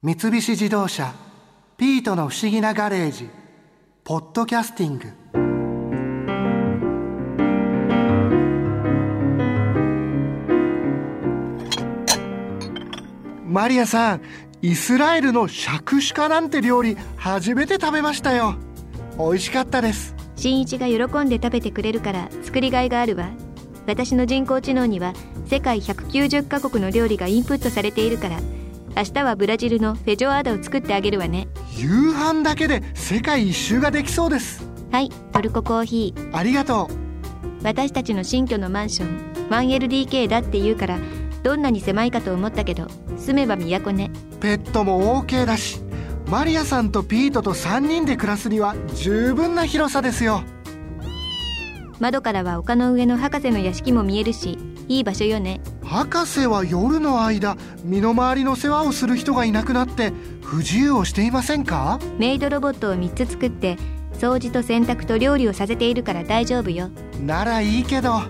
三菱自動車「ピートの不思議なガレージ」「ポッドキャスティング」マリアさんイスラエルのシャクシカなんて料理初めて食べましたよ。美味しかったです。新一が喜んで食べてくれるから作りがいがあるわ。私の人工知能には世界190カ国の料理がインプットされているから明日はブラジルのフェジョアーダを作ってあげるわね。夕飯だけで世界一周ができそうです。はいトルココーヒー。ありがとう。私たちの新居のマンション。1LDK だって言うからどんなに狭いかと思ったけど住めば都ね。ペットも OK だしマリアさんとピートと3人で暮らすには十分な広さですよ。窓からは丘の上の博士の屋敷も見えるしいい場所よね博士は夜の間身の回りの世話をする人がいなくなって不自由をしていませんか？メイドロボットを3つ作って掃除と洗濯と料理をさせているから大丈夫よ。ならいいけど。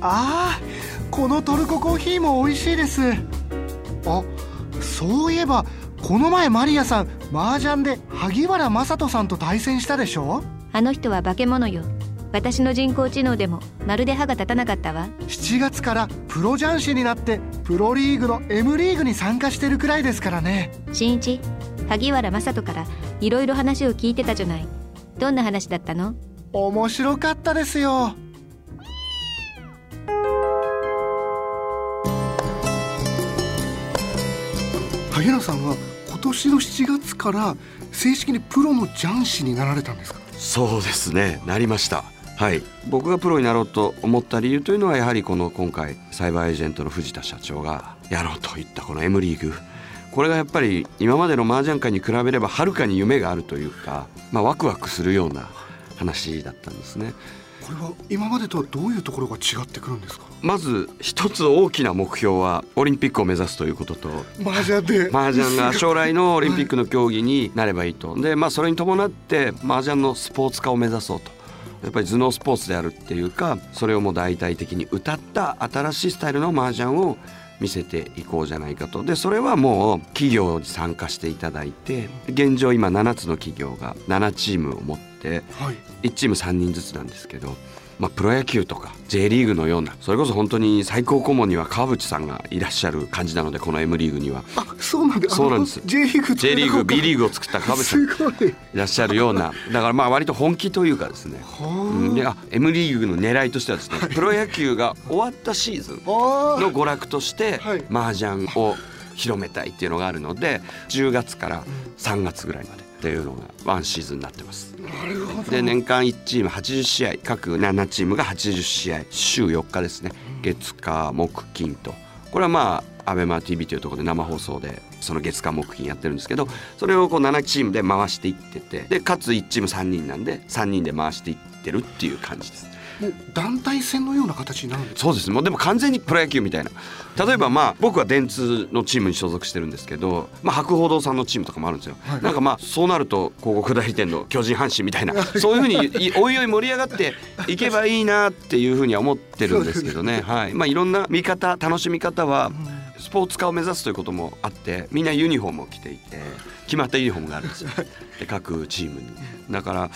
あーこのトルココーヒーも美味しいです。あそういえばこの前マリアさん麻雀で萩原雅人さんと対戦したでしょ？あの人は化け物よ私の人工知能でもまるで歯が立たなかったわ。7月からプロ雀士になってプロリーグの M リーグに参加してるくらいですからね。新一萩原雅人からいろいろ話を聞いてたじゃない。どんな話だったの？面白かったですよ。萩原さんは今年の7月から正式にプロの雀士になられたんですか？そうですね。なりましたはい。僕がプロになろうと思った理由というのはやはりこの今回サイバーエージェントの藤田社長がやろうと言ったこの M リーグ。これがやっぱり今までの麻雀界に比べればはるかに夢があるというか、まあ、ワクワクするような話だったんですね。これは今までとはどういうところが違ってくるんですか？まず一つ大きな目標はオリンピックを目指すということと麻雀で。麻雀が将来のオリンピックの競技になればいいと。でまあそれに伴って麻雀のスポーツ化を目指そうとやっぱり頭脳スポーツであるっていうかそれをもう大々的に歌った新しいスタイルの麻雀を見せていこうじゃないかとでそれはもう企業に参加していただいて現状今7つの企業が7チームを持って1チーム3人ずつなんですけど。まあ、プロ野球とか J リーグのようなそれこそ本当に最高顧問には川淵さんがいらっしゃる感じなのでこの M リーグには。あそうなんですそうなんです。J リーグ J リーグ B リーグを作った川淵さんい。らっしゃるようなだからまあ割と本気というかですね、うん、であ M リーグの狙いとしてはですね、はい、プロ野球が終わったシーズンの娯楽として麻雀を広めたいっていうのがあるので10月から3月ぐらいまでっていうのがワンシーズンになってます。で年間1チーム80試合各7チームが80試合週4日ですね月火木金とこれはまあ ABEMATV というところで生放送でその月間木金やってるんですけどそれをこう7チームで回していっててでかつ1チーム3人なんで3人で回していってるっていう感じです。もう団体戦のような形になるんですそうですもうでも完全にプロ野球みたいな。例えばまあ僕は電通のチームに所属してるんですけど、まあ、博報堂さんのチームとかもあるんですよ、はい、なんかまあそうなると広告代理店の巨人阪神みたいな。そういうふうにおいおい盛り上がっていけばいいなっていうふうには思ってるんですけどね、はい。まあ、いろんな見方楽しみ方はスポーツ化を目指すということもあってみんなユニフォームを着ていて決まったユニフォームがあるんですよ。で各チームに。だから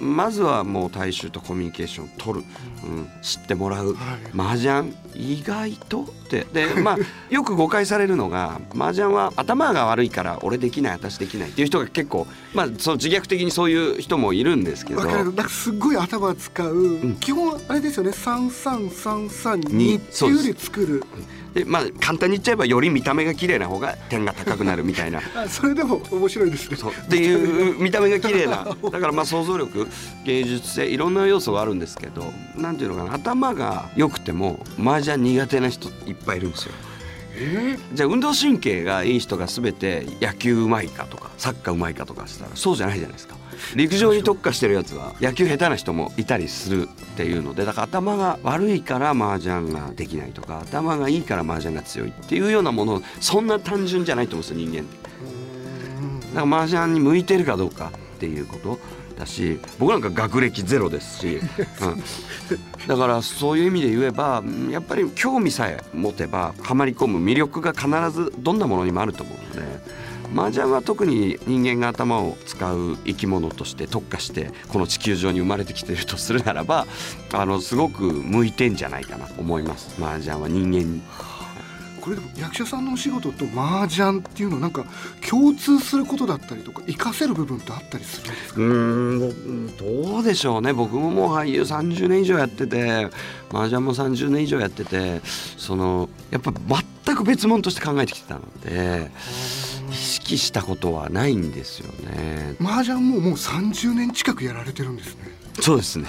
まずはもう大衆とコミュニケーションを取る、うん、知ってもらう、はい、麻雀。意外とって。でまあよく誤解されるのが麻雀は頭が悪いから俺できない私できないっていう人が結構まあその自虐的にそういう人もいるんですけど。なんかすごい頭使う、うん、基本あれですよね。三三三三二っていうで作る。でまあ簡単に言っちゃえばより見た目が綺麗な方が点が高くなるみたいな。それでも面白いですね。っていう 見た目が綺麗な。だからまあ想像力芸術性いろんな要素があるんですけどなんていうのかな。頭が良くても麻雀苦手な人いっぱいいるんですよ。えー、じゃあ運動神経がいい人が全て野球うまいかとかサッカーうまいかとかしたらそうじゃないじゃないですか陸上に特化してるやつは野球下手な人もいたりするっていうのでだから頭が悪いから麻雀ができないとか頭がいいから麻雀が強いっていうようなものそんな単純じゃないと思うんですよ人間って。だから麻雀に向いてるかどうかっていうことだし僕なんか学歴ゼロですし、うん、だからそういう意味で言えばやっぱり興味さえ持てばはまり込む魅力が必ずどんなものにもあると思うので。麻雀は特に人間が頭を使う生き物として特化してこの地球上に生まれてきてるとするならばあのすごく向いてんじゃないかなと思います麻雀は人間に。これでも役者さんのお仕事と麻雀っていうのはなんか共通することだったりとか活かせる部分ってあったりするんですか？うんどうでしょうね。僕ももう俳優30年以上やってて麻雀も30年以上やっててそのやっぱ全く別物として考えてきてたので。意識したことはないんですよね。麻雀ももう30年近くやられてるんですね。そうですね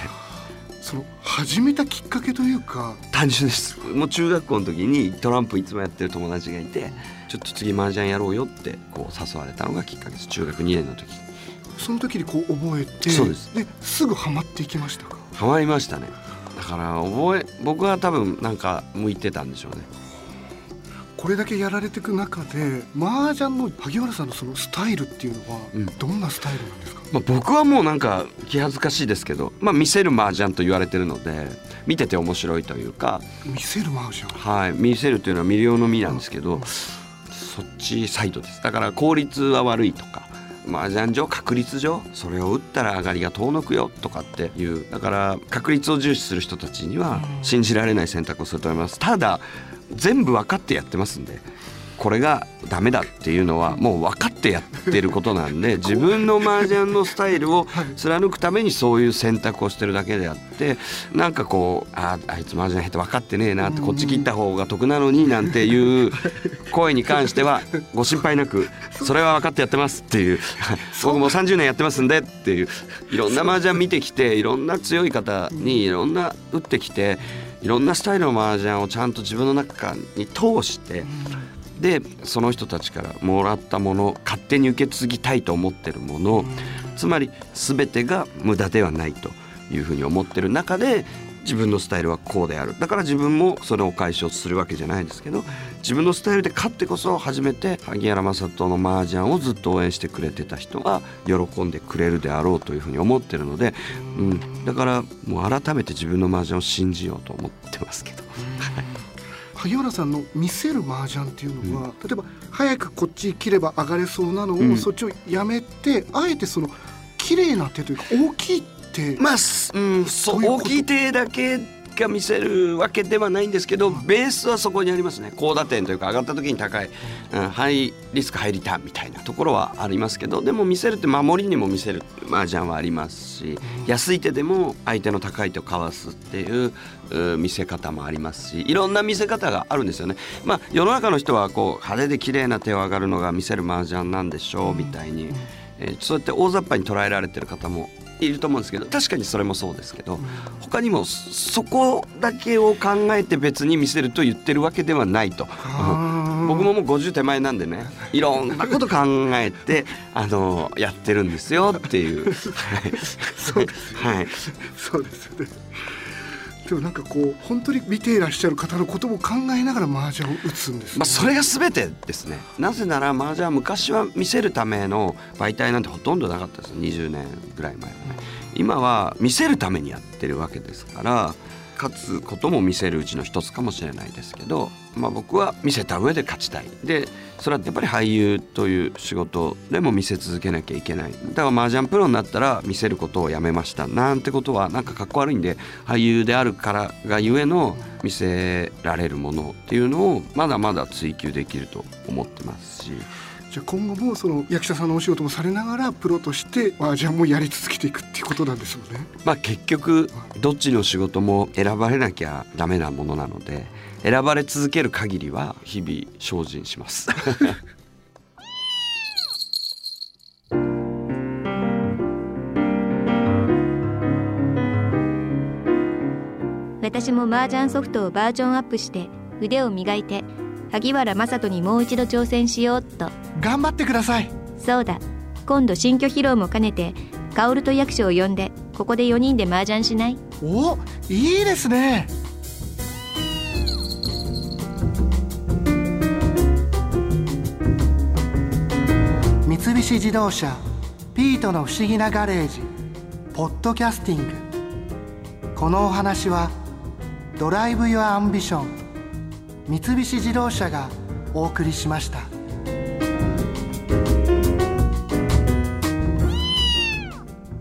その始めたきっかけというか。単純です。もう中学校の時にトランプいつもやってる友達がいてちょっと次麻雀やろうよってこう誘われたのがきっかけです。中学2年の時。その時にこう覚えてそうです。ですぐハマっていきましたか？ハマりましたね。だから覚え僕は多分なんか向いてたんでしょうねこれだけやられていく中で麻雀の萩原さんのそのスタイルっていうのはどんなスタイルなんですか、うん、まあ、僕はもうなんか気恥ずかしいですけど、まあ、見せる麻雀と言われてるので見てて面白いというか。見せる麻雀？はい見せるというのは魅了の実なんですけど、うん、そっちサイドです。だから効率は悪いとか麻雀上確率上それを打ったら上がりが遠のくよとかっていう。だから確率を重視する人たちには信じられない選択をすると思います。ただ全部分かってやってますんでこれがダメだっていうのはもう分かってやってることなんで自分の麻雀のスタイルを貫くためにそういう選択をしてるだけであってなんかこうああいつ麻雀下手分かってねえなってこっち切った方が得なのになんていう 声に関してはご心配なくそれは分かってやってますっていう。僕も30年やってますんでっていう。いろんな麻雀見てきていろんな強い方にいろんな打ってきて。いろんなスタイルの麻雀をちゃんと自分の中に通して、でその人たちからもらったもの勝手に受け継ぎたいと思ってるもの、つまり全てが無駄ではないというふうに思ってる中で自分のスタイルはこうである。だから自分もそれを解消するわけじゃないですけど自分のスタイルで勝ってこそ初めて萩原正人の麻雀をずっと応援してくれてた人が喜んでくれるであろうというふうに思ってるので、うん、だからもう改めて自分の麻雀を信じようと思ってますけど。萩原さんの見せる麻雀っていうのは、うん、例えば早くこっち切れば上がれそうなのを、うん、そっちをやめてあえてその綺麗な手というか大きい手まあ、うん、そう大きい手だけが見せるわけではないんですけどベースはそこにありますね高打点というか上がった時に高い、うん、ハイリスクハイリターンみたいなところはありますけどでも見せるって守りにも見せる麻雀はありますし安い手でも相手の高い手をかわすっていう見せ方もありますしいろんな見せ方があるんですよね。まあ、世の中の人はこう派手で綺麗な手を上がるのが見せる麻雀なんでしょうみたいに、えー、そうやって大雑把に捉えられてる方もいると思うんですけど確かにそれもそうですけど、他にもそこだけを考えて別に見せると言ってるわけではないと。僕ももう50手前なんでねいろんなこと考えてあのやってるんですよっていう。はい、そうですよね。はい、そうですよね。でもなんかこう本当に見ていらっしゃる方のことも考えながら麻雀を打つんです、ね、まあそれが全てですね。なぜなら麻雀は昔は見せるための媒体なんてほとんどなかったです。20年ぐらい前はね。今は見せるためにやってるわけですから勝つことも見せるうちの一つかもしれないですけど、まあ、僕は見せた上で勝ちたいでそれはやっぱり俳優という仕事でも見せ続けなきゃいけないだから麻雀プロになったら見せることをやめましたなんてことはなんかかっこ悪いんで俳優であるからがゆえの見せられるものっていうのをまだまだ追求できると思ってますし。じゃあ今後もその役者さんのお仕事もされながらプロとして麻雀もやり続けていくっていうことなんですよね。まあ結局どっちの仕事も選ばれなきゃダメなものなので選ばれ続ける限りは日々精進します。私も麻雀ソフトをバージョンアップして腕を磨いて萩原正人にもう一度挑戦しようっと頑張ってください。そうだ。今度新居披露も兼ねて薫と役所を呼んでここで4人で麻雀しない？おいいですね。三菱自動車ピートの不思議なガレージポッドキャスティング。このお話は Drive your Ambition 三菱自動車がお送りしました